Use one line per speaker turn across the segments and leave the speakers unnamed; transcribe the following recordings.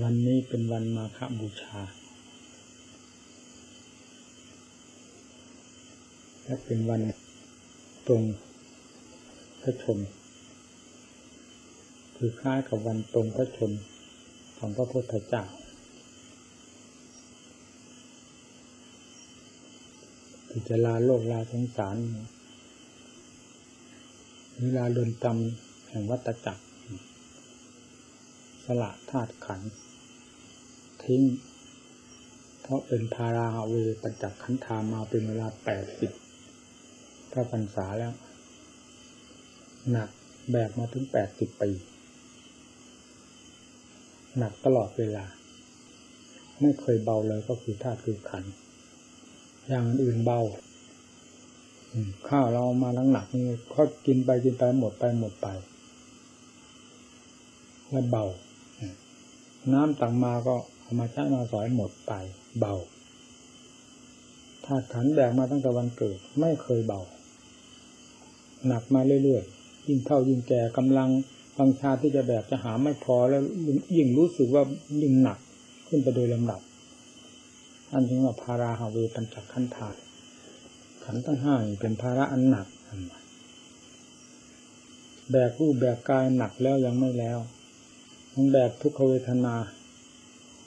วันนี้เป็นวันมาฆบูชา และเป็นวันตรงพระชน คือคล้ายกับวันตรงพระชนของพระพุทธเจ้าที่จะลาโลกลาสงสารเวลาเดินตำแห่งวัตจักร สละธาตุขันทิ้ง เพราะเป็นภาราเวปัญจขันธามาเป็นเวลาแปดสิบพระพรรษาแล้ว หนักแบกมาถึงแปดสิบปี หนักตลอดเวลา ไม่เคยเบาเลยก็คือธาตุคือขัน อย่างอื่นเบาข้าวเรามาลังหนักนี่ก็กินไปกินไปหมดไปหมดไป แล้วเบา น้ำต่างมาก็เอามาใช้มาสอยหมดไปเบาธาตุขันแบกมาตั้งแต่วันเกิด ไม่เคยเบา หนักมาเรื่อยๆ ยิ่งเท่ายิ่งแก่กำลังบังชาที่จะแบกจะหาไม่พอแล้วยิ่งรู้สึกว่ายิ่งหนักขึ้นไปโดยลำดับอันจึงว่าภาราหาเวปัญจขันธาขันธ์ทั้งห้าเป็นภาระอันหนักแบกรูปแบกกายหนักแล้วยังไม่แล้ว ทั้งแบกทุกขเวทนา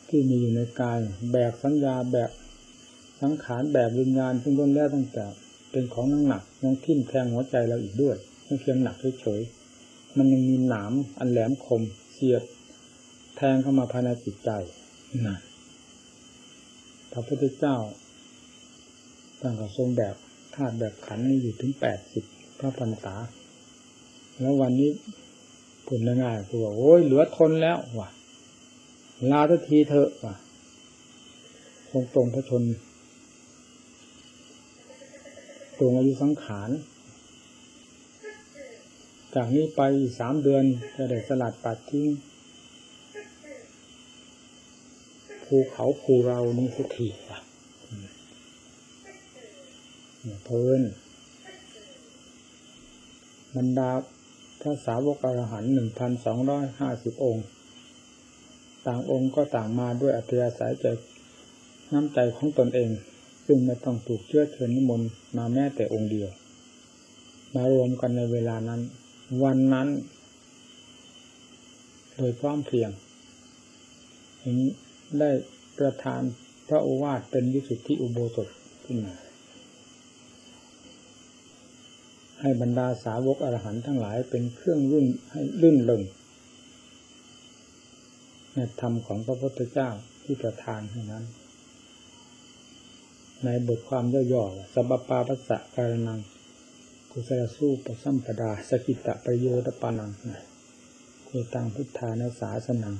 ที่มีอยู่ในกาย แบกสัญญาแบกสังขารแบกวิญญาณซึ่งล้นแล้วตั้งแต่เป็นของหนักยังทิ่มแทงหัวใจเราอีกด้วยไม่เพียงหนักเฉยๆมันยังมีหนามอันแหลมคมเสียดแทงเข้ามาภายในจิตใจนะพระพุทธเจ้าตั้งแต่ทรงแบบธาตุแบบขันนี่อยู่ถึงแปดสิบพระพรรษาแล้ววันนี้ ผลง่ายๆคือว่าโอ้ยเหลือทนแล้วว่ะลาทันทีเถอะว่ะทรงตรงพระชน ตรงอายุสังขาร จากนี้ไปสามเดือนจะได้สลัดปัดทิ้งภูเขาภูเรานี่สักทีว่ะเพลินบรรดา ระสาวกอรหันหนึ่งพันสองร้อยห้าสิบองค์ ต่างองค์ก็ต่างมาด้วยอัธยาศัยใจน้ำใจของตนเอง ซึ่งไม่ต้องถูกเชื้อเชิญนิมนต์มาแม้แต่องค์เดียว มารวมกันในเวลานั้น วันนั้น โดยพร้อมเพรียงได้ประทานพระโอวาทเป็นวิสุทธิอุโบสถขึ้นมา ให้บรรดาสาวกอรหันต์ทั้งหลายเป็นเครื่องรุ่นให้ลื่นเริงในธรรมของพระพุทธเจ้าที่ประทานเท่านั้น ในบทความย่อๆสัพปาปัสสะการนังกุศลสู้ปสัมปดาสกิตะประโยชน์ปานังเกตังพุทธานาสาสนัง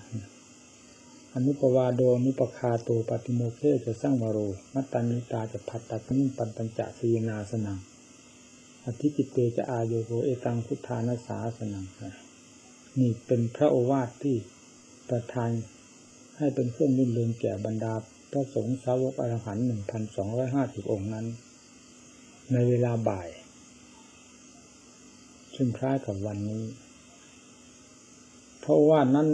อนุปวาโดนุปคาโตปฏิโมเคจะสร้างวโร มัตตานิตาจะพัตตานิปันตัญจะสีนาสนัง อธิจิตเตจะอาโยโกเอตังพุทธานาสาสนังนี่เป็นพระโอวาทที่ประทานให้เป็นเครื่องรื่นเริงแก่บรรดาพระสงฆ์สาวกอรหันต์หนึ่งพันสองร้อยห้าสิบองค์นั้น ในเวลาบ่ายซึ่งคล้ายกับวันนี้ เพราะว่านั้น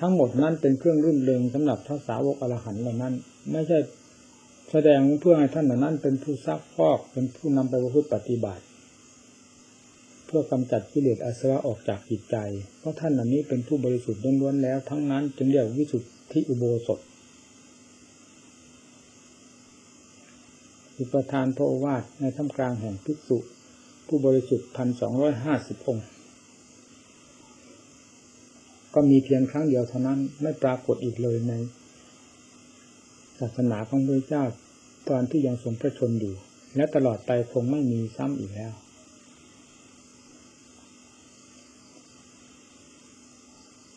ทั้งหมดนั้นเป็นเครื่องรื่นเริงสำหรับพระสาวกอรหันต์เหล่านั้น ไม่ใช่ แสดงเพื่อให้ท่านเหล่านั้นเป็นผู้ซักฟอกเป็นผู้นำไปประพฤติปฏิบัติ เพื่อกำจัดกิเลสอาสวะออกจากจิตใจ เพราะท่านเหล่านี้เป็นผู้บริสุทธิ์ล้วนๆแล้ว ทั้งนั้นจึงเรียกวิสุทธิอุโบสถอุปทานพระโอวาทในท่ามกลางแห่งภิกษุ ผู้บริสุทธิ์พันสองร้อยห้าสิบองค์ก็มีเพียงครั้งเดียวเท่านั้นไม่ปรากฏอีกเลยในศาสนาของพระเจ้า ตอนที่ยังทรงพระชนอยู่ และตลอดไปคงไม่มีซ้ำอีกแล้ว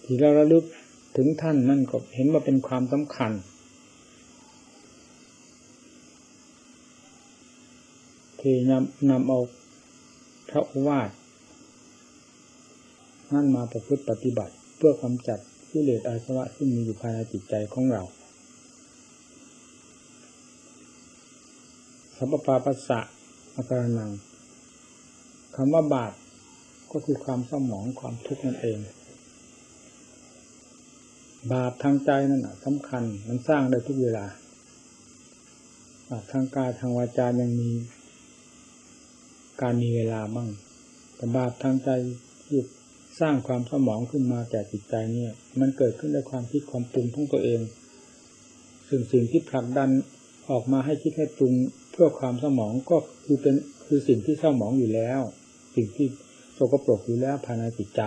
ที่เราระลึกถึงท่านนั่นก็เห็นว่าเป็นความสำคัญ ที่นำนำเอาพระวาทนั่นมาประพฤติปฏิบัติ เพื่อความจัดกิเลสอาสวะที่มีอยู่ภายในจิตใจของเรา สัพปาปัสสะอาการนังคำว่าบาปก็คือความเศร้าหมองความทุกข์นั่นเอง บาปทางใจนั่นสำคัญมันสร้างได้ทุกเวลาบาปทางกายทางวาจายังมี การมีเวลาบ้างแต่บาปทางใจที่สร้างความสมองขึ้นมาแก่จิตใจเนี่ย มันเกิดขึ้นด้วยความคิดความปรุงของตัวเอง ซึ่งสิ่งที่ผลักดัน ออกมาให้คิดให้ปรุงเพื่อความสมองก็คือเป็นคือสิ่งที่เศร้าหมองอยู่แล้ว สิ่งที่โสกปรกอยู่แล้วภายในจิตใจ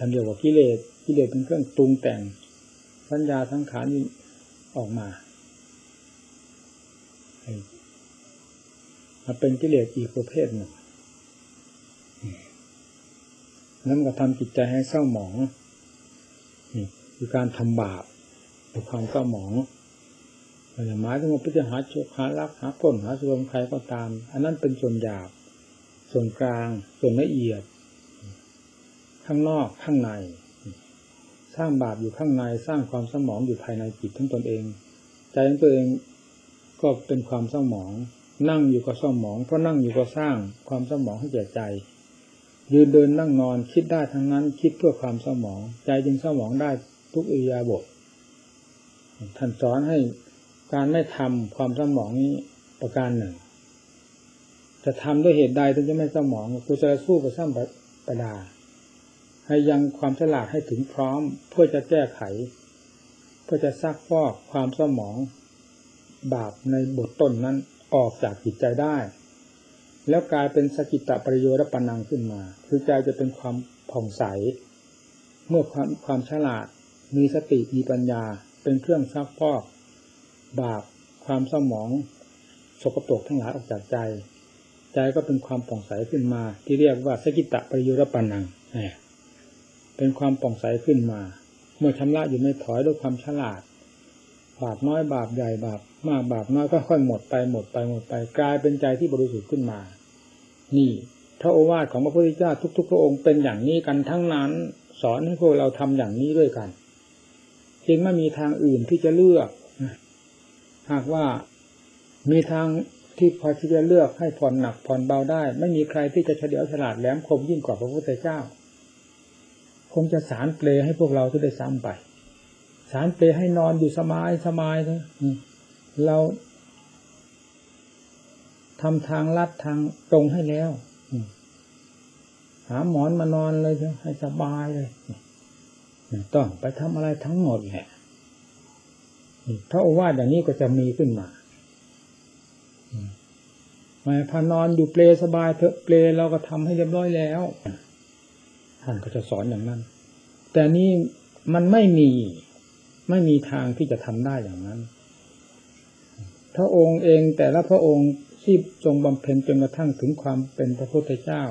ทำเดียวกับกิเลสกิเลสเป็นเครื่องปรุงแต่งสัญญาทั้งขานี้ออกมามาเป็นกิเลสอีกประเภทหนึ่งนั่นก็ทำจิตใจให้เศร้าหมองนี่คือการทำบาปด้วยความเศร้าหมอง หมายถึงว่าพิจารณาโชคหารักหาผลหาสุรมใครก็ตาม อันนั้นเป็นส่วนหยาบ ส่วนกลาง ส่วนละเอียด ข้างนอกข้างใน สร้างบาปอยู่ข้างในสร้างความสมองอยู่ภายในจิตทั้งตนเอง ใจของตัวเองก็เป็นความเศร้าหมอง นั่งอยู่ก็เศร้าหมอง เพราะนั่งอยู่ก็สร้างความเศร้าหมองให้แก่ใจ ยืนเดินนั่งนอนคิดได้ทั้งนั้น คิดเพื่อความเศร้าหมอง ใจจึงเศร้าหมองได้ทุกอิยาบถท่านสอนให้ การไม่ทำความสมองนี้ประการหนึ่ง จะทำด้วยเหตุใดถึงจะไม่สมองกูจะสู้กับซ้ำประดา ให้ยังความฉลาดให้ถึงพร้อม เพื่อจะแก้ไข เพื่อจะซักฟอกความสมอง บาปในบทต้นนั้นออกจากจิตใจได้ แล้วกลายเป็นสกิตะประโยชน์ปนังขึ้นมา คือใจจะเป็นความผ่องใส เมื่อความความฉลาดมีสติมีปัญญาเป็นเครื่องซักฟอก บาปความเศร้าหมองสกปรกทั้งหลายออกจากใจ ใจก็เป็นความป่องใสขึ้นมา ที่เรียกว่าสกิตะปริยุรปันังเป็นความป่องใสขึ้นมา เมื่อชำระอยู่ไม่ถอยด้วยความฉลาดบาปน้อยบาปใหญ่บาปมากบาปน้อยก็ค่อยหมดไปหมดไปหมดไปกลายเป็นใจที่บริสุทธิ์ขึ้นมา นี่พระโอวาทของพระพุทธเจ้าทุก ๆ พระองค์เป็นอย่างนี้กันทั้งนั้น สอนให้พวกเราทำอย่างนี้ด้วยกันจึงไม่มีทางอื่นที่จะเลือก หากว่ามีทางที่พอที่จะเลือกให้ผ่อนหนักผ่อนเบาได้ ไม่มีใครที่จะเฉลียวฉลาดแหลมคมยิ่งกว่าพระพุทธเจ้า คงจะสารเปลให้พวกเราจะได้ซ้ำไป สารเปลให้นอนอยู่สบายสบายนะเราทำทางลัดทางตรงให้แล้วหาหมอนมานอนเลยให้สบายเลยต้องไปทำอะไรทั้งหมดแหละ พระโอวาทอย่างนี้ก็จะมีขึ้นมามาพานอนอยู่เปลสบายเถอะเปลเราก็ทำให้เรียบร้อยแล้วท่านก็จะสอนอย่างนั้น แต่นี่มันไม่มีไม่มีทางที่จะทำได้อย่างนั้น พระองค์เองแต่ละพระองค์ที่ทรงบำเพ็ญจนกระทั่งถึงความเป็นพระพุทธเจ้า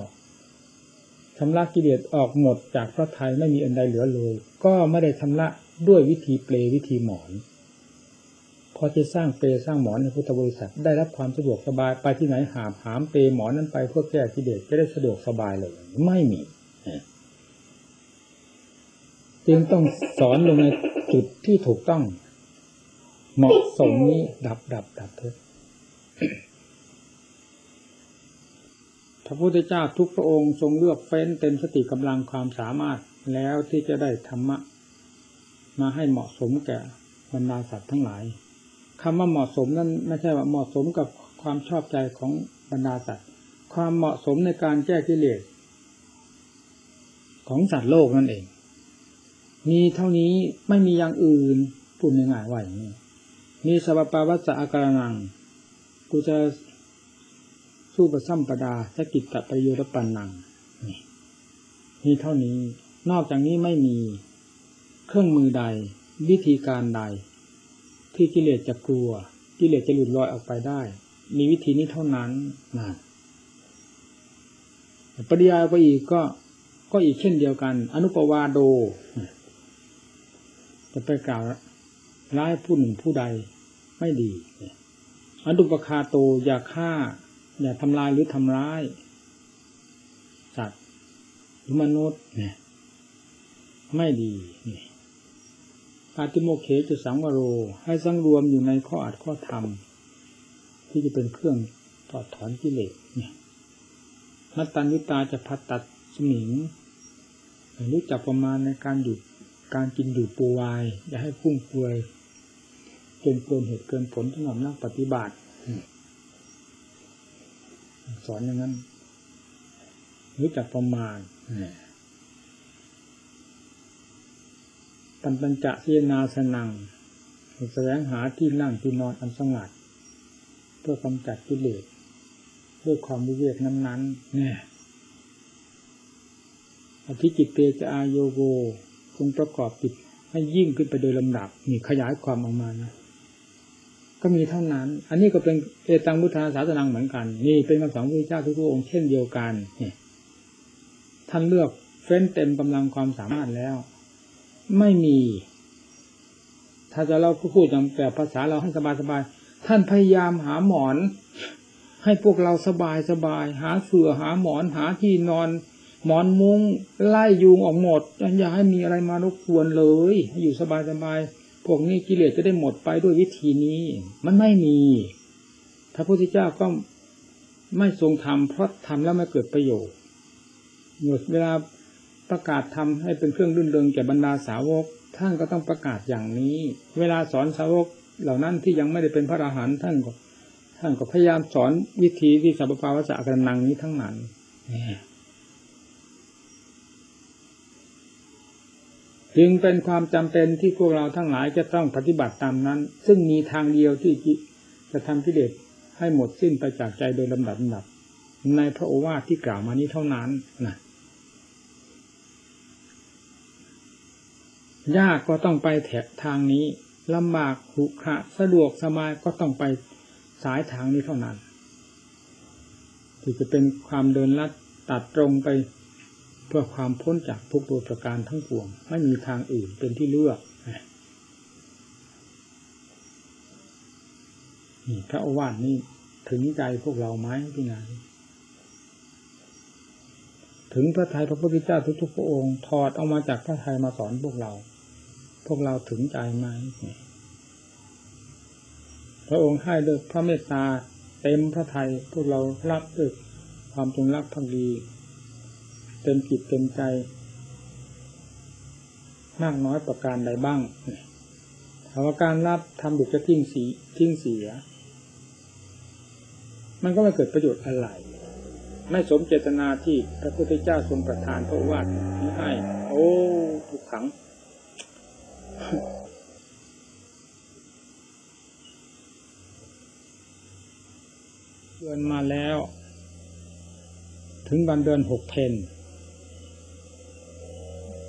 ชำระกิเลสออกหมดจากพระทัยไม่มีอันใดเหลือเลย ก็ไม่ได้ชำระด้วยวิธีเปลวิธีหมอน อจะสร้างเปสร้างหมอนในพุทธบริษัทได้รับความสะดวกสบายไปที่ไหนหาหามเปหมอนนั้นไปเพื่อแก้กิเลสจะได้สะดวกสบายเลย ไม่มีจึงต้องสอนลงในจุดที่ถูกต้อง เหมาะสมนี้ดับดับดับเถิดพระพุทธเจ้าทุกพระองค์ทรงเลือกเฟ้นเต็มสติกำลังความสามารถแล้วที่จะได้ธรรมะ มาให้เหมาะสมแก่บรรดาสัตว์ทั้งหลาย คำว่าเหมาะสมนั้นไม่ใช่ว่าเหมาะสมกับความชอบใจของบรรดาสัตว์ ความเหมาะสมในการแก้กิเลสของสัตว์โลกนั่นเอง มีเท่านี้ไม่มีอย่างอื่นพูดง่ายๆว่าอย่างนี้มีสัพปาวัสสะอาการนังกูจะสู้ประซ้ำประดาสกิจตะประโยชน์ปันนังมีเท่านี้ นอกจากนี้ไม่มีเครื่องมือใด วิธีการใด ที่กิเลสจะกลัว กิเลสจะหลุดลอยออกไปได้ มีวิธีนี้เท่านั้นนะปริยายไปอีกก็ก็อีกเช่นเดียวกัน อนุปวาโด จะไปกล่าวร้ายผู้หนึ่งผู้ใดไม่ดีอนุปคาโตอย่าฆ่า อย่าทำลายหรือทำร้าย สัตว์หรือมนุษย์เนี่ยไม่ดีนี่ อาติโมเขจะสังวโร ให้สังรวมอยู่ในข้ออัดข้อธรรม ที่จะเป็นเครื่องถอดถอนกิเลสเนี่ยนัตตัญญุตาจะพัดตัดสมิงรู้จักประมาณในการหยุดการกินอยู่ปูวาย อย่าให้ฟุ่มเฟือยจนเกินเหตุเกินผลสำหรับนักปฏิบัติสอนอย่างนั้น รู้จักประมาณ ปัญปัญจะเสนาสนังแสวงหาที่นั่งที่นอนอันสงัด เพื่อกำจัดกิเลสด้วยความวิเวกนั้นๆเนี่ยอธิจิตเตจะอายโยโกคงประกอบจิตให้ยิ่งขึ้นไปโดยลำดับนี่ขยายความออกมานะก็มีเท่านั้น อันนี้ก็เป็นเอตังพุทธาศาสนังเหมือนกัน นี่เป็นคำสอนพระเจ้าทุกพระองค์เช่นเดียวกันเนี่ยท่านเลือกเฟ้นเต็มกำลังความสามารถแล้ว ไม่มี ถ้าจะเราพูดอย่างแบบภาษาเราให้สบายสบายท่านพยายามหาหมอน ให้พวกเราสบายสบายหาเสื่อหาหมอนหาที่นอน หมอนมุง้งไล่ยุงออกหมดอย่าให้มีอะไรมารบกวนเลยให้อยู่สบายสบายพวกนี้กิเลสจะได้หมดไปด้วยวิธีนี้ มันไม่มีพระพุทธเจ้าก็ไม่ทรงทำเพราะทำแล้วไม่เกิดประโยชน์หมดเวลา ประกาศทำให้เป็นเครื่องรื่นเริงแก่บรรดาสาวก ท่านก็ต้องประกาศอย่างนี้ เวลาสอนสาวกเหล่านั้นที่ยังไม่ได้เป็นพระอรหันต์ท่านก็ท่านก็พยายามสอนวิธีที่สัพพาวสะกันนังนี้ทั้งนั้นจึงเป็นความจำเป็นที่พวกเราทั้งหลายจะต้องปฏิบัติตามนั้น ซึ่งมีทางเดียวที่จะทำกิเลสให้หมดสิ้นไปจากใจโดยลำดับลำดับ ในพระโอวาทที่กล่าวมานี้เท่านั้นนะ ยากก็ต้องไปแถบทางนี้ลำบากขุขะสะดวกสบายก็ต้องไปสายทางนี้เท่านั้นที่จะเป็นความเดินลัดตัดตรงไปเพื่อความพ้นจากทุกโดยประการทั้งปวง ไม่มีทางอื่นเป็นที่เลือกนี่พระอวาทนี่ถึงใจพวกเราไหมพี่นาย ถึงพระไทยพระพุทธเจ้าทุกๆพระองค์ถอดออกมาจากพระไทยมาสอนพวกเรา พวกเราถึงใจไหมพระองค์ให้ด้วยพระเมตตาเต็มพระไทยพวกเรารับด้วยความจงรักภักดี เต็มจิตเต็มใจ มากน้อยประการใดบ้างถามว่าการรับทำดุจะทิ้งสีทิ้งเสีย มันก็ไม่เกิดประโยชน์อะไร ไม่สมเจตนาที่พระพุทธเจ้าทรงประทานพระวาทนี้ให้ โอ้ทุกขัง เดือนมาแล้ว ถึงวันเดือนหกเพน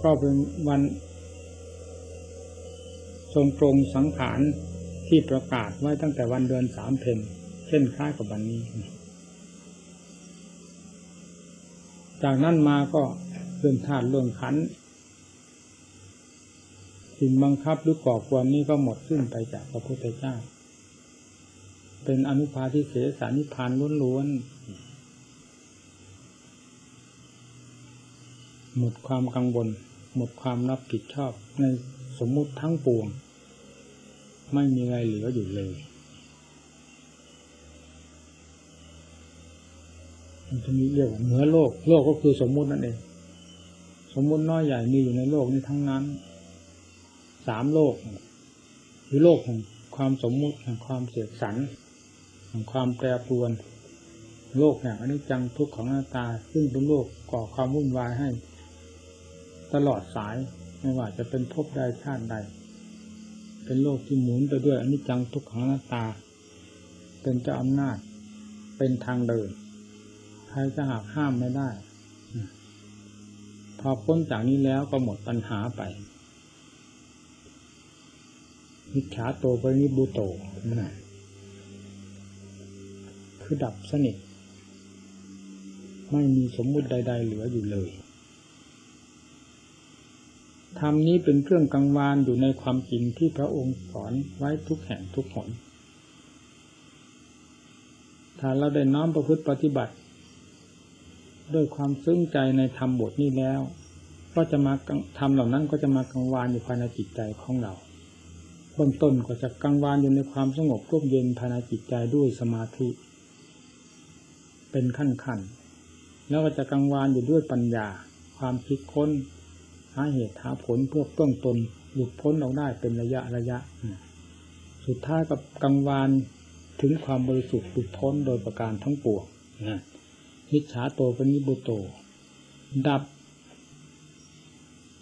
ก็เป็นวันทรงตรงสังขารที่ประกาศไว้ตั้งแต่วันเดือนสามเพนเช่นคล้ายกับวันนี้ จากนั้นมาก็เรื่องธาตุเรื่องขันสิ่งบังคับหรือก่อกวนนี้ก็หมดสิ้นไปจากพระพุทธเจ้า เป็นอนุภาทิเสสานิพานล้วนๆ หมดความกังวล หมดความรับผิดชอบในสมมุติทั้งปวง ไม่มีอะไรเหลืออยู่เลย มันจะมีเรียกว่าเหนือโลก โลกก็คือสมมุตินั่นเอง สมมุติน้อยใหญ่มีอยู่ในโลกนี้ทั้งนั้นสามโลกคือโลกของความสมมุติแห่งความเสียสันแห่งความแปรปรวน โลกแห่งอนิจจังทุกข์ของหน้าตา ซึ่งเป็นโลกก่อความวุ่นวายให้ ตลอดสายไม่ว่าจะเป็นภพใดชาติใด เป็นโลกที่หมุนไปด้วยอนิจจังทุกขังหน้าตา เป็นเจ้าอำนาจเป็นทางเดิน ใครจะหักห้ามไม่ได้ พอพ้นจากนี้แล้วก็หมดปัญหาไปมิจฉาโตไปนิบุโตนั่นคือดับสนิท ไม่มีสมมุติใด ๆ เหลืออยู่เลยธรรมนี้เป็นเครื่องกังวานอยู่ในความจริงที่พระองค์สอนไว้ทุกแห่งทุกหนถ้าเราได้น้อมประพฤติปฏิบัติ ด้วยความซึ้งใจในธรรมบทนี้แล้ว ก็จะมาทำเหล่านั้นก็จะมากังวานอยู่ภายในจิตใจของเราเบื้องต้นก็จะกังวานอยู่ในความสงบร่มเย็นภายในจิตใจด้วยสมาธิ เป็นขั้นขั้นแล้วก็จะกังวานอยู่ด้วยปัญญา ความคิดค้นหาเหตุหาผลเพื่อเบื้องตนหลุดพ้นออกได้เป็นระยะระยะ สุดท้ายกับกังวานถึงความบริสุทธิ์หลุดพ้นโดยประการทั้งปวงนะ นิจฉาโตปนิบุโต ดับ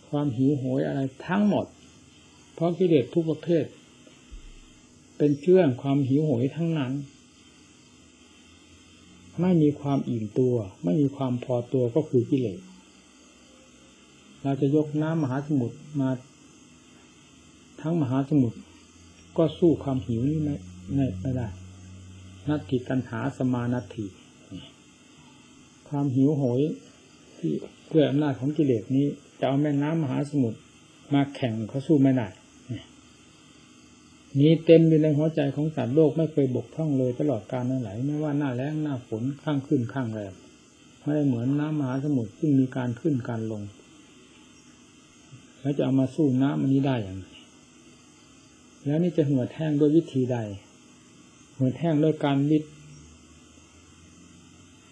ความหิวโหยอะไรทั้งหมด เพราะกิเลสทุกประเภท เป็นเชื่องความหิวโหยทั้งนั้น ไม่มีความอิ่มตัว ไม่มีความพอตัวก็คือกิเลสเราจะยกน้ำมหาสมุทรมา ทั้งมหาสมุทรก็สู้ความหิวนี่ไม่ไม่ไมได้นัตถิกันหาสมานัตถิ ความหิวโหย ที่เพื่ออำนาจของกิเลสนี้ จะเอาแม่น้ำมหาสมุทรมาแข่งเขาสู้ไม่ได้นี้เต็มอยู่ในหัวใจของสัตว์โลกไม่เคยบกพร่องเลยตลอดกาลนั่นไหลไม่ว่าหน้าแล้งหน้าฝนข้างขึ้นข้างแรมไม่ได้เหมือนน้ำมหาสมุทรซึ่งมีการขึ้นการลง แล้วจะเอามาสู้น้ำอันนี้ได้อย่างไรแล้วนี่จะหัวแท่งด้วยวิธีใด หัวแท่งด้วยการวิท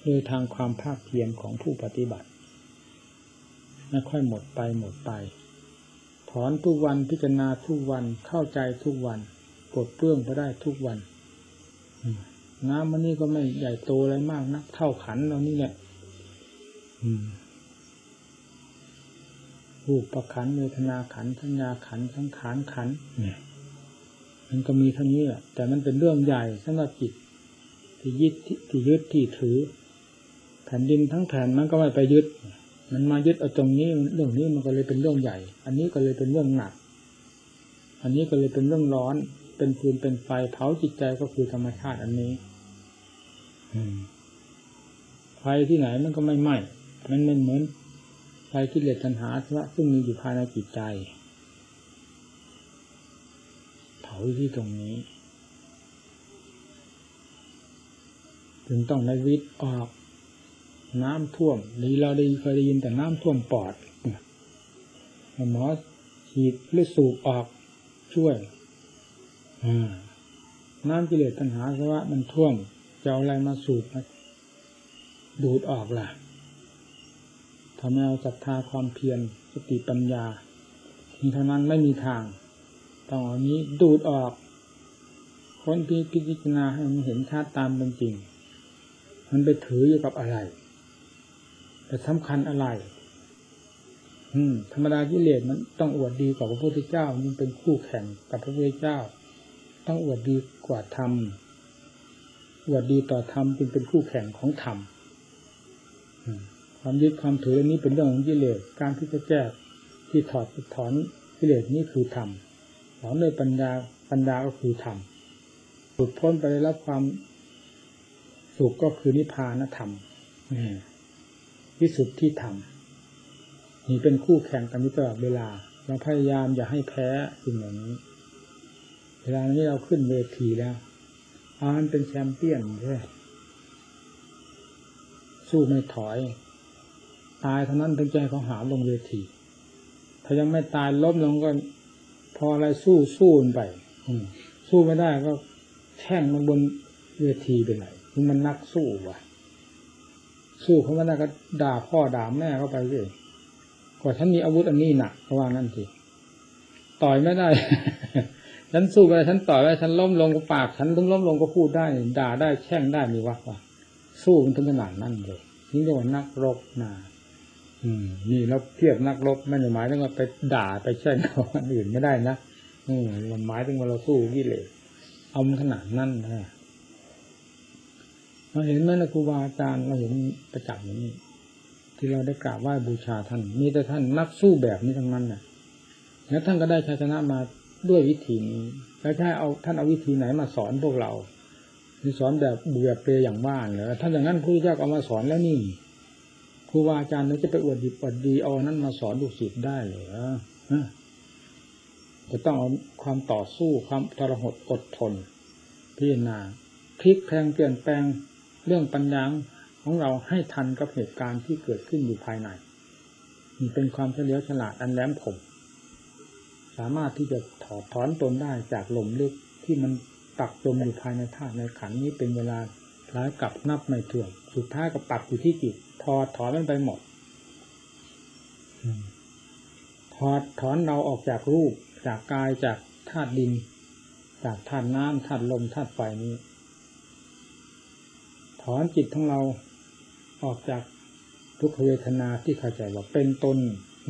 ย์โดยทางความภาคเพียรของผู้ปฏิบัติไม่ค่อยหมดไปหมดไป ถอนทุกวันพิจารณาทุกวันเข้าใจทุกวันปลดเปลื้องไปได้ทุกวันน้ำมันนี่ก็ไม่ใหญ่โตอะไรมากนะเท่าขันเรานี่แหละรูปประขันเวทนาขันสัญญาขันสังขารขันเนี่ยมันก็มีเท่านี้แหละแต่มันเป็นเรื่องใหญ่สำหรับจิตที่ยึดที่ยึดที่ถือ แผ่นดินทั้งแผ่นมันก็ไม่ไปยึด มันมายึดเอาตรงนี้เรื่องนี้มันก็เลยเป็นเรื่องใหญ่ อันนี้ก็เลยเป็นเรื่องหนัก อันนี้ก็เลยเป็นเรื่องร้อน เป็นฟืนเป็นไฟเผาจิตใจก็คือธรรมชาติอันนี้ไฟที่ไหนมันก็ไม่ไหม้มันไม่เหมือนไฟกิเลสตัณหาซึ่งมีอยู่ภายในจิตใจ เผาที่ตรงนี้ จึงต้องได้วิทย์ออก น้ำท่วมนี่เราได้เคยได้ยินแต่น้ำท่วมปอดหมอฉีดหรือสูบออกช่วยน้ำกิเลสตัณหาเพราะว่ามันท่วมจะเอาอะไรมาสูบมาดูดออกล่ะทำให้เอาศรัทธาความเพียรสติปัญญาทีเท่านั้นไม่มีทางต้องเอานี้ดูดออกคนพิจารณาให้มันเห็นชาติตามเป็นจริง มันไปถืออยู่กับอะไร แต่สำคัญอะไร อืม ธรรมดากิเลสมันต้องอวดดีกว่าพระพุทธเจ้ามันเป็นคู่แข่งกับพระพุทธเจ้า ต้องอวดดีกว่าธรรมอวดดีต่อธรรมจึงเป็นคู่แข่งของธรรมความยึดความถือเรื่องนี้เป็นเรื่องของกิเลสการที่จะแก้ที่ถอดถอนกิเลสนี้คือธรรมถอนด้วยปัญญาปัญญาก็คือธรรมหลุดพ้นไปได้รับความสุขก็คือนิพพานธรรม วิสุทธิธรรมนี่เป็นคู่แข่งกันตลอดเวลา เราพยายามอย่าให้แพ้สิ่งเหล่านี้ เวลานี้เราขึ้นเวทีแล้วอาันเป็นแชมเปี้ยนใช่สู้ไม่ถอย ตายเท่านั้นถึงใจเขาหาลงเวที ถ้ายังไม่ตายล้มลงก็ พออะไรสู้สู้ไปสู้ไม่ได้ก็แท่งมันบนเวทีไปไหนมันนักสู้ว่ะ สู้เขาไม่ได้ก็ด่าพ่อด่าแม่เข้าไปเลยก็ฉันมีอาวุธอันนี้หนักเพราะว่านั่นสิต่อยไม่ได้ ฉันสู้ไปฉันต่อยไปฉันล้มลงก็ปาก ฉันถึงล้มลงก็พูดได้ ด่าได้แช่งได้มีวักว่าสู้มันถึงขนาดนั้นเลยนี่เรียกว่านักรบนะอืม นี่เราเทียบนักรบไม่หมายถึงว่าไปด่าไปแช่งเขาคนอื่นไม่ได้นะอืมหมายถึงว่าเราสู้กิเลสเอามันขนาดนั้นนะ เราเห็นไหมนะครูบาอาจารย์เราเห็นประจักษ์อย่างนี้ ที่เราได้กราบไหว้บูชาท่าน มีแต่ท่านนักสู้แบบนี้ทั้งนั้นนะแล้วท่านก็ได้ชัยชนะมาด้วยวิธีนี้แล้วถ้าเอาท่านเอาวิธีไหนมาสอนพวกเราคือสอนแบบเบื่อเปรยอย่างว่านเหรอถ้านอย่างนั้นพระเจ้าเอามาสอนแล้วนี่ครูบาอาจารย์นี่จะไปอวดดีอวดดีเอานั้นมาสอนลูกศิษย์ได้เหรอจะต้องเอาความต่อสู้ความทรหดอดทนพิจารณาพลิกแพงเปลี่ยนแปลง เรื่องปัญญาของเราให้ทันกับเหตุการณ์ที่เกิดขึ้นอยู่ภายในนี่เป็นความเฉลียวฉลาดอันแหลมคมสามารถที่จะถอดถอนตนได้จากลมลึกที่มันตักจมอยู่ภายในธาตุในขันนี้เป็นเวลาหลายกับนับไม่ถ้วนสุดท้ายก็ปักอยู่ที่จิตถอดถอนมันไปหมดถอดถอนเราออกจากรูป จากกายจากธาตุดิน จากธาตุน้ำธาตุลมธาตุไฟนี้ อนจิตของเราออกจากทุกขเวทนาที่เข้าใจว่าเป็นตน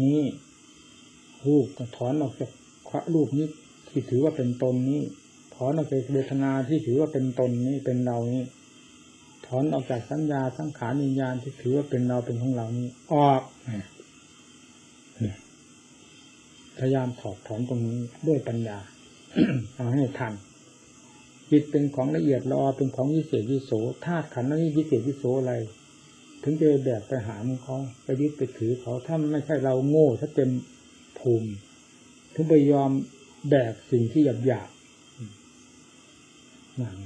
นี้รูปก็ถอนออกจากรูปนี้ที่ถือว่าเป็นตนนี้ ถอนออกจากเวทนาที่ถือว่าเป็นตนนี้เป็นเรานี้ ถอนออกจากสัญญาสังขารวิญญาณที่ถือว่าเป็นเราเป็นของเรานี้ ออกพยายามถอดถอนตรงนี้ด้วยปัญญาเอาให้ทัน จิตเป็นของละเอียดรอเป็นของวิเศษวิโสธาตุขันธ์นี้วิเศษวิโสอะไร ถึงจะแบกไปหามเขาไปยึดไปถือเขาถ้าไม่ใช่เราโง่ถ้าเต็มภูมิ ถึงไปยอมแบกสิ่งที่หยาบหยาบนั่น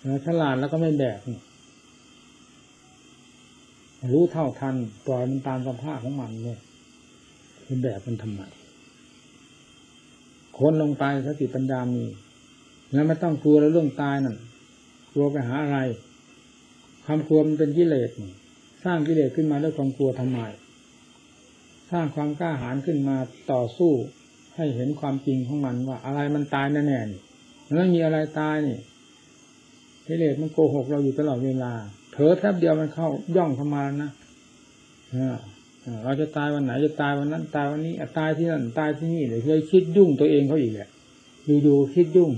แล้วฉลาดแล้วก็ไม่แบกรู้เท่าทันปล่อยมันตามสภาพของมันเนี่ยมันแบกมันทำไมค้นลงไปสติปัญญามี แล้วไม่ต้องกลัวแล้วเรื่องตายนั่นกลัวไปหาอะไร ความกลัวมันเป็นกิเลสสร้างกิเลสขึ้นมาด้วยความกลัวทำไมสร้างความกล้าหาญขึ้นมาต่อสู้ ให้เห็นความจริงของมันว่า อะไรมันตายแน่ๆนี่มันไม่มีอะไรตายนี่กิเลสมันโกหกเราอยู่ตลอดเวลาเผลอแทบเดียวมันเข้าย่องเข้ามานะเราจะตายวันไหนจะตายวันนั้น ตายวันนี้ตายที่นั่นตายที่นี่เดี๋ยวเคยคิดยุ่งตัวเองเขาอีกแหละอยู่ๆคิดยุ่ง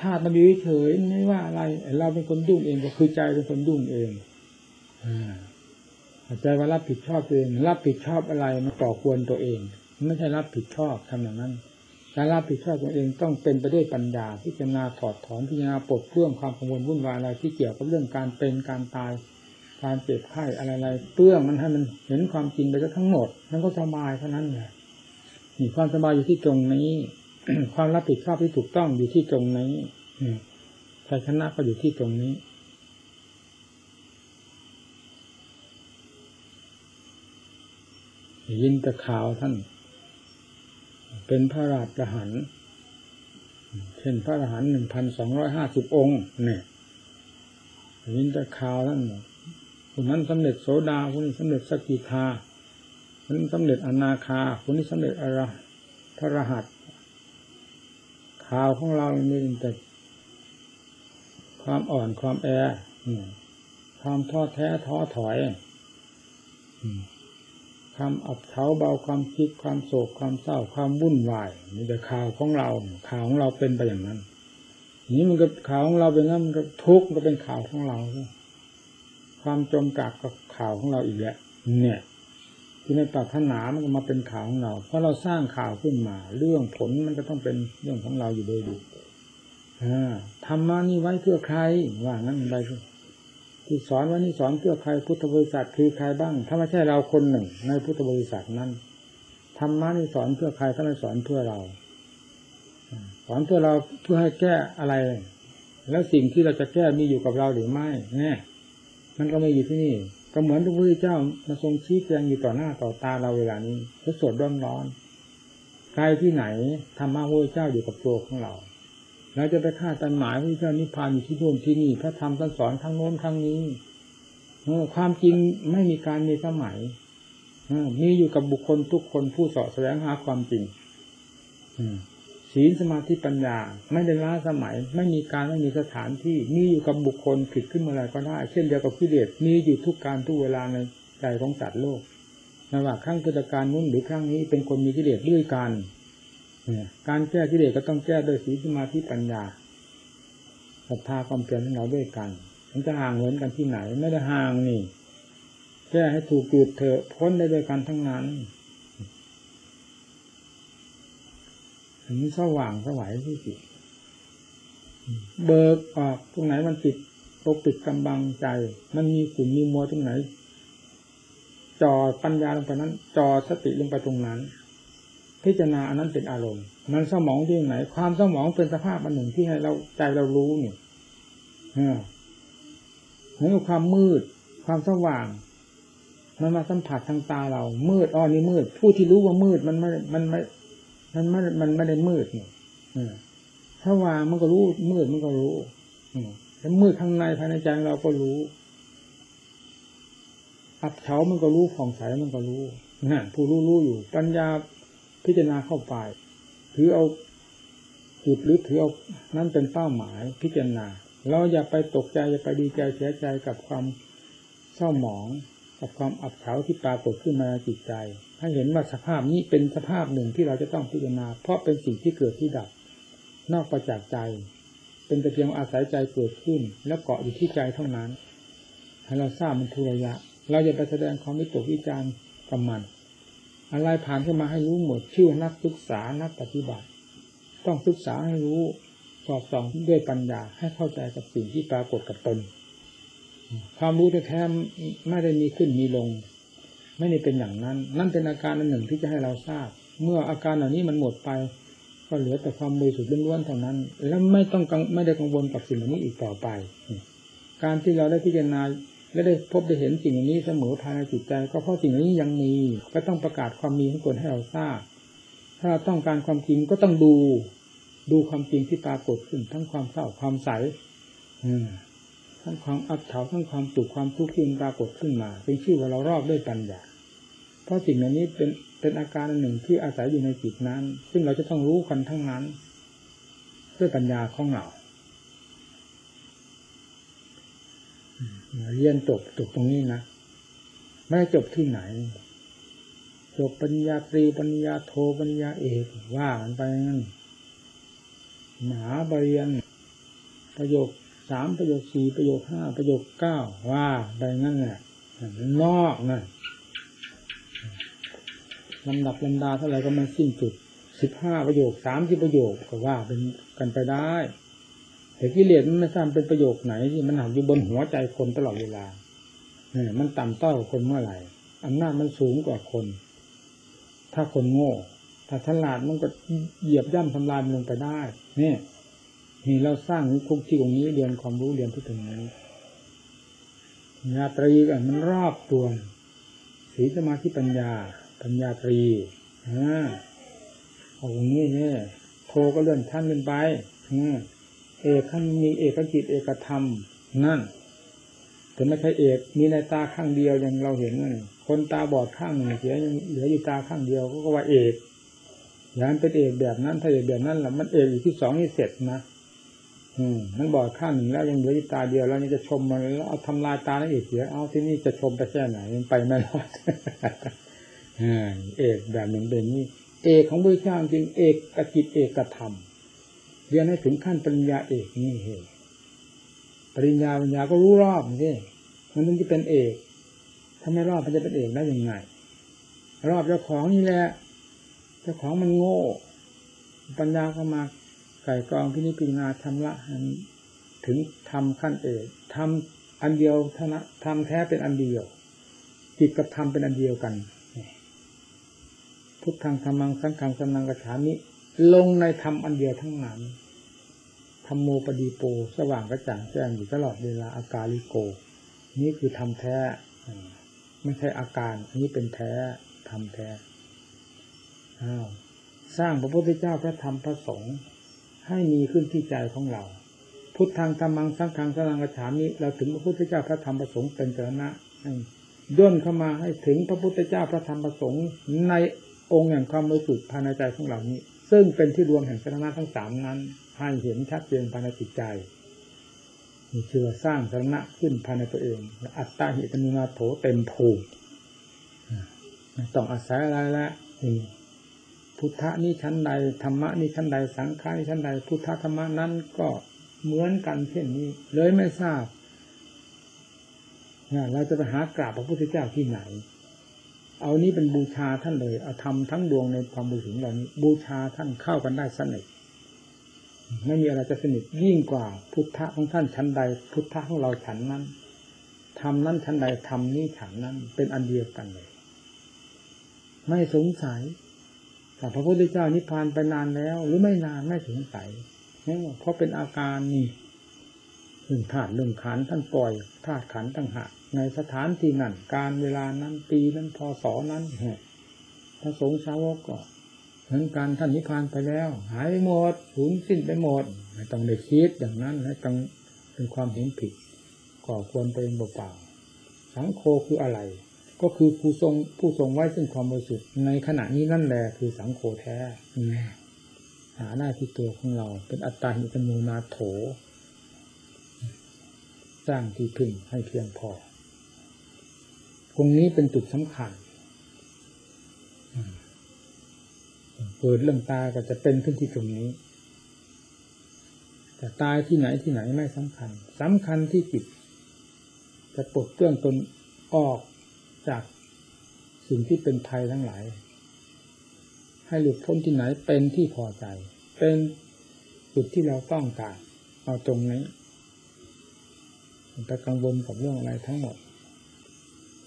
ธาตุมันอยู่เฉยไม่ว่าอะไร เราเป็นคนยุ่งเองก็คือใจเป็นคนยุ่งเองใจว่ารับผิดชอบตัวเอง รับผิดชอบอะไรมันต่อควรตัวเอง ไม่ใช่รับผิดชอบทำอย่างนั้นการรับผิดชอบตัวเองต้องเป็นไปด้วยปัญญาพิจารณาถอดถอนพิจารณาปลดเครื่องความกังวลวุ่นวายอะไรที่เกี่ยวกับเรื่องการเป็นการตายการเจ็บไข้อะไรๆเปื้องมันให้มันเห็นความจริงไปทั้งหมดมันก็สบายเท่านั้นแหละนี่ความสบายอยู่ที่ตรงนี้ ความรับผิดชอบที่ถูกต้องอยู่ที่ตรงนี้ชัยชนะก็อยู่ที่ตรงนี้ ยินแต่ข่าวท่าน เป็นพระราชหันเช่นพระอรหันต์หนึ่งพันสองร้อยห้าสิบองค์เนี่ยยินแต่ข่าวท่านคนนั้นสำเร็จโสดาคนนี้สำเร็จสกิทาคนนี้สำเร็จอนาคาคนนี้สำเร็จอรพระรหัส ข่าวของเรามีแต่ความอ่อนความแอความท้อแท้ท้อถอยความอับเฉาเบาความคิดความโศกความเศร้าความวุ่นวายมีแต่ข่าวของเรา ข่าวของเราเป็นไปอย่างนั้นนี้มันก็ข่าวของเราเป็นงั้นมันก็ทุกข์ก็เป็นข่าวของเราความจมกักกับข่าวของเราอีกแล้วเนี่ย ที่ในปรารถนามันก็มาเป็นข่าวของเรา เพราะเราสร้างข่าวขึ้นมา เรื่องผลมันก็ต้องเป็นเรื่องของเราอยู่โดยดีธรรมานี่ไว้เพื่อใครว่างั้นไปที่สอนว่านี่สอนเพื่อใครพุทธบริษัทคือใครบ้าง ถ้าไม่ใช่เราคนหนึ่ง ในพุทธบริษัทนั้นธรรมะนี่สอนเพื่อใครถ้าไม่สอนเพื่อเรา สอนเพื่อเราเพื่อให้แก้อะไร แล้วสิ่งที่เราจะแก้มีอยู่กับเราหรือไม่แน่มันก็ไม่อยู่ที่นี่ ก็เหมือนพระพุทธเจ้ามาทรงชี้แจงอยู่ต่อหน้าต่อตาเราเวลานี้พระสดร้อนร้อนใครที่ไหนธรรมะพระเจ้าอยู่กับตัวของเราเราจะไปคาดตันหมายพระเจ้านิพพานอยู่ที่โน่นที่นี่พระธรรมท่านสอนทั้งโน้นทั้งนี้ความจริงไม่มีการมีสมัยมีอยู่กับบุคคลทุกคนผู้สาะแสวงหาความจริง ศีลสมาธิปัญญา ไม่ได้ล้าสมัย ไม่มีการไม่มีสถานที่มีอยู่กับบุคคลผิดขึ้นเมื่อไรก็ได้ เช่นเดียวกับกิเลสมีอยู่ทุกการทุกเวลาในใจของสัตว์โลกไม่ว่าครั้งกิจการนู้นหรือครั้งนี้เป็นคนมีกิเลสด้วยกันการแก้กิเลสก็ต้องแก้โดยศีลสมาธิปัญญาศรัทธาความเพียรของเราด้วยกันมันจะห่างเหินกันที่ไหน ไม่ได้ห่างนี่แก้ให้ถูกจุดเถอะพ้นได้ด้วยกันทั้งนั้น อันสว่างสวัยที่สุดเบิกออกตรงไหนมันติดปกปิดกำบังใจ มันมีขุ่นมีมัวตรงไหนจอปัญญาลงไปนั้นจอสติลงไปตรงนั้น พิจารณาอันนั้นเป็นอารมณ์ มันสมองที่ไหน ความสมองเป็นสภาพอันหนึ่งที่ให้เราใจเรารู้นี่เหมือนความมืด ความสว่าง มันมาสัมผัสทางตาเรา มืดอ๋อนี่มืด ผู้ที่รู้ว่ามืดมันไม่มันไม่ มันไม่มันไม่ได้มืดนี่ถ้าว่างมันก็รู้ มืดมันก็รู้แล้วมืดข้างในภายในใจเราก็รู้ อับเฉามันก็รู้ผ่องใสมันก็รู้นะผู้รู้รู้อยู่ ปัญญาพิจารณาเข้าไป ถือเอาจุดหรือถือเอานั้นเป็นเป้าหมายพิจารณา เราอย่าไปตกใจอย่าไปดีใจเสียใจกับความเศร้าหมอง กับความอับเฉาที่ปรากฏขึ้นมาจิตใจ ให้เห็นว่าสภาพนี้เป็นสภาพหนึ่งที่เราจะต้องพิจารณา เพราะเป็นสิ่งที่เกิดที่ดับ นอกประจากใจ เป็นแต่เพียงอาศัยใจเกิดขึ้น แล้วเกาะอยู่ที่ใจเท่านั้นให้เราทราบมันทุระยะ เราอย่าไปแสดงความวิตกวิจารณ์กับมันอะไรผ่านเข้ามาให้รู้หมดชื่อนักศึกษานักปฏิบัติ ต้องศึกษาให้รู้สอบส่องด้วยปัญญาให้เข้าใจกับสิ่งที่ปรากฏกับตนความรู้แท้ไม่ได้มีขึ้นมีลง ไม่ได้เป็นอย่างนั้น นั่นเป็นอาการอันหนึ่งที่จะให้เราทราบ เมื่ออาการเหล่านี้มันหมดไป ก็เหลือแต่ความบริสุทธิ์ล้วนๆเท่านั้น แล้วไม่ต้องกังไม่ได้กังวลกับสิ่งเหล่านี้อีกต่อไป การที่เราได้พิจารณาและได้พบได้เห็นสิ่งนี้เสมอภายในจิตใจ ก็เพราะสิ่งนี้ยังมี ก็ต้องประกาศความมีของตนให้เราทราบ ถ้าเราต้องการความจริงก็ต้องดู ดูความจริงที่ปรากฏขึ้นทั้งความเศร้าความใส ทั้งความอับเฉาทั้งความสุขความทุกข์ที่ปรากฏขึ้นมาเป็นชื่อว่าเรารอบด้วยปัญญา เพราะสิ่งเหล่านี้เป็นเป็นอาการหนึ่งที่อาศัยอยู่ในจิตนั้น ซึ่งเราจะต้องรู้กันทั้งนั้น ด้วยปัญญาของเราเรียนจบจบตรงนี้นะไม่ได้จบที่ไหนจบปัญญาตรีปัญญาโทปัญญาเอกว่ากันไปงั้นมหาบริยนประโยค สามประโยคสี่ประโยคห้าประโยคเก้าว่าไปงั้นแหละนอกนะลำดับลำดาเท่าไหร่ก็มาสิ้นสุดสิบห้าประโยคสามสิบประโยคก็ว่าเป็นกันไปได้แต่กิเลสมันไม่ทราบเป็นประโยคไหนที่มันหักอยู่บนหัวใจคนตลอดเวลาเนี่ยมันต่ำต้อยกว่าคนเมื่อไหร่อำนาจมันสูงกว่าคน ถ้าคนโง่ ถ้าฉลาดมันก็เหยียบย่ำทำลายมันลงไปได้ เนี่ย นี่เราสร้างคุกที่ตรงนี้เรียนความรู้เรียนที่ตรงนี้ญาตรีกันมันรอบตัวศีสมาธิปัญญา ปัญญาตรีอ่าเอาตรงนี้เนี่ยโทก็เลื่อนท่านขึ้นไปอืมเอกขั้นมีเอกจิตเอกธรรม นั่นแต่ไม่ใช่เอกมีในตาข้างเดียวอย่างเราเห็นนั่นคนตาบอดข้างหนึ่งเสียยังเหลืออยู่ตาข้างเดียวก็ว่าเอกอย่างนั้นเป็นเอกแบบนั้นถ้าเอกแบบนั้นแหละมันเอกอยู่ที่สองนี่เสร็จนะ อืมมันบอดข้างหนึ่งแล้วยังเหลืออยู่ตาเดียวแล้วนี่จะชมมันแล้วเอาทำลายตาแล้วเอกเสียเอาที่นี่จะชมไปแค่ไหนมันไปไม่รอดเอกแบบหนึ่งเป็นนี่เอกของพระเจ้าจริงเอกกจิตเอกธรรมเรียนให้ถึงขั้นปริญญาเอกนี่เหตุปริญญาปัญญาก็รู้รอบนี่มันถึงจะเป็นเอกถ้าไม่รอบมันจะเป็นเอกได้ยังไง รอบเจ้าของนี่แหละเจ้าของมันโง่ ปัญญาก็มา ไก่กองพินิจพิจารณาทำละถึงทำขั้นเอกทำอันเดียวเท่านั้นทำแท้เป็นอันเดียว จิตกับธรรมเป็นอันเดียวกันพุทธังธรรมังสังฆังสนังกระฉามิลงในธรรมอันเดียวทั้งนั้นธรรมโมปดีโป สว่างกระจ่างแจ้งอยู่ตลอดเวลาอาการลิโก นี่คือธรรมแท้ไม่ใช่อาการ อันนี้เป็นแท้ธรรมแท้อ้าวสร้างพระพุทธเจ้าพระธรรมพระสงฆ์ ให้มีขึ้นที่ใจของเรา พุทธังธรรมังสังฆังสังกระฉามิเราถึงพระพุทธเจ้าพระธรรมพระสงฆ์เป็นสรณะให้ย่นเข้ามาให้ถึงพระพุทธเจ้าพระธรรมพระสงฆ์ในองค์แห่งความบริสุทธิ์ภายในใจของเรานี้ ซึ่งเป็นที่รวมแห่งสถานะทั้งสามนั้นให้เห็นชัดเจนภายในจิตใจมีเชื่อสร้างสถานะขึ้นภายในตัวเอง อัตตาหิตมุนาโถเต็มภูมิต้องอาศัยอะไรละ พุทธะนี่ชั้นใดธรรมะนี่ชั้นใดสังขารนี่ชั้นใด พุทธธรรมะนั้นก็เหมือนกันเช่นนี้ เลยไม่ทราบเราจะไปหากราบพระพุทธเจ้าที่ไหน เอานี้เป็นบูชาท่านเลย เอาทำทั้งดวงในความบูชาเหล่านี้ บูชาท่านเข้ากันได้สนิทไม่มีอะไรจะสนิทยิ่งกว่าพุทธะของท่านชั้นใด พุทธะของเราฉันนั้นทำนั้นชั้นใดทำนี้ฉันนั้น เป็นอันเดียวกันเลย ไม่สงสัย แต่พระพุทธเจ้านิพพานไปนานแล้ว หรือไม่นานไม่สงสัยเพราะเป็นอาการนี่เรื่งธาตุเรื่งขันท่านปล่อยธาตุขันต่างหากในสถานที่นั้นการเวลานั้นปีนั้นพศนั้นพระสงฆ์สาวกก็เหมือนกันท่านนิพพานไปแล้ว หายไปหมดสูญสิ้นไปหมดไม่ต้องได้คิดอย่างนั้นให้ต้องเป็นความเห็นผิดก่อควรไปเองเปล่าสังโฆคืออะไร ก็คือผู้ทรงผู้ทรงไว้ซึ่งความบริสุทธิ์ในขณะนี้นั่นแหละคือสังโฆแท้หาได้ที่ตัวของเรา เป็นอัตตาหิตโมนาโถ สร้างที่พึ่งให้เพียงพอตรงนี้เป็นจุดสำคัญเปิดเรื่องตาก็จะเป็นขึ้นที่ตรงนี้ แต่ตายที่ไหนที่ไหนไม่สำคัญสำคัญที่จิตจะปลดเปลื้องตนออก จากสิ่งที่เป็นภัยทั้งหลาย ให้หลุดพ้นที่ไหนเป็นที่พอใจ เป็นจุดที่เราต้องการเอาตรงนี้ไปกังวลกับเรื่องอะไรทั้งหมด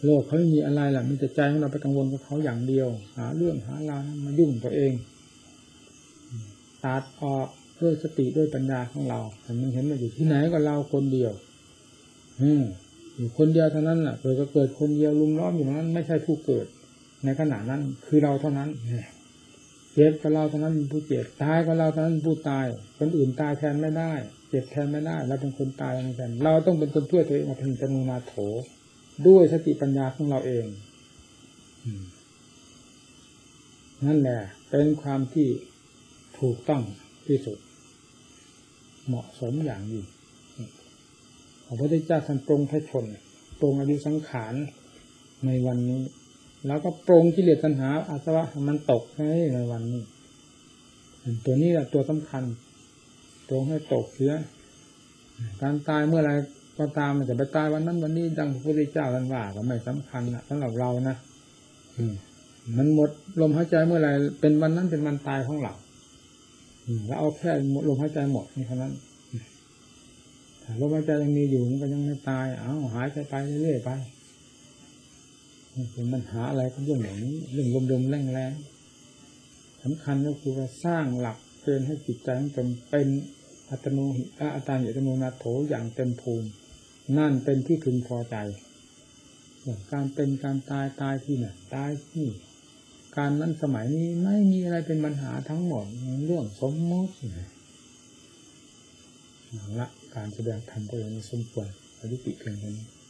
โลกเขาไม่มีอะไรหรอกมีแต่ใจของเราไปกังวลกับเขาอย่างเดียว หา เรื่องหาราวมายุ่งตัวเองตัดออกด้วยสติด้วยปัญญาของเราแต่มันเห็นว่าอยู่ที่ไหนก็เราคนเดียว อืม คนเดียวเท่านั้นแหละเกิดก็เกิดคนเดียวลุมล้อมอยู่นั้น ไม่ใช่ผู้เกิด ในขณะนั้น คือเราเท่านั้นเจ็บก็เราเท่านั้นผู้เจ็บตายก็เราเท่านั้นผู้ตาย คนอื่นตายแทนไม่ได้ เจ็บแทนไม่ได้เราเป็นคนตายแทนเราต้องเป็นคนช่วยตัวเองมาถึงจนูนาโถ ด้วยสติปัญญาของเราเองนั่นแหละ เป็นความที่ถูกต้องที่สุด เหมาะสมอย่างยิ่ง ระพุทธเจ้าท่านปรงพระชนปรงอายุสังขารในวันนี้ แล้วก็ปรงกิเลสตัณหาอาสวะมันตกให้ในวันนี้ ตัวนี้แหละตัวสำคัญปรงให้ตกเสียการตายเมื่อไรก็ตามมันจะไปตายวันนั้นวันนี้ดังพระพุทธเจ้าท่านว่าก็ไม่สำคัญนะสำหรับเรานะมันหมดลมหายใจเมื่อไรเป็นวันนั้นเป็นวันตายของเราแล้วเอาแค่ลมหายใจหมดนี่เท่านั้น ลมหายใจยังมีอยู่มันก็ยังไม่ตาย เอาหายใจไปเรื่อยๆไปเป็นปัญหาอะไรก็เรื่องอย่างนี้เรื่องลมๆแรงๆสำคัญก็คือว่าสร้างหลักเกณฑ์ให้จิตใจมันเป็นอัตโนหิอัตาหิตโนนาโถอย่างเต็มภูมิ นั่นเป็นที่พึงพอใจการเป็นการตายตายที่ไหนตายที่ การนั้นสมัยนี้ไม่มีอะไรเป็นปัญหาทั้งหมดเรื่องสมมติละ การแสดงธรรมก็ยังสมควรอธิปิเพียงนี้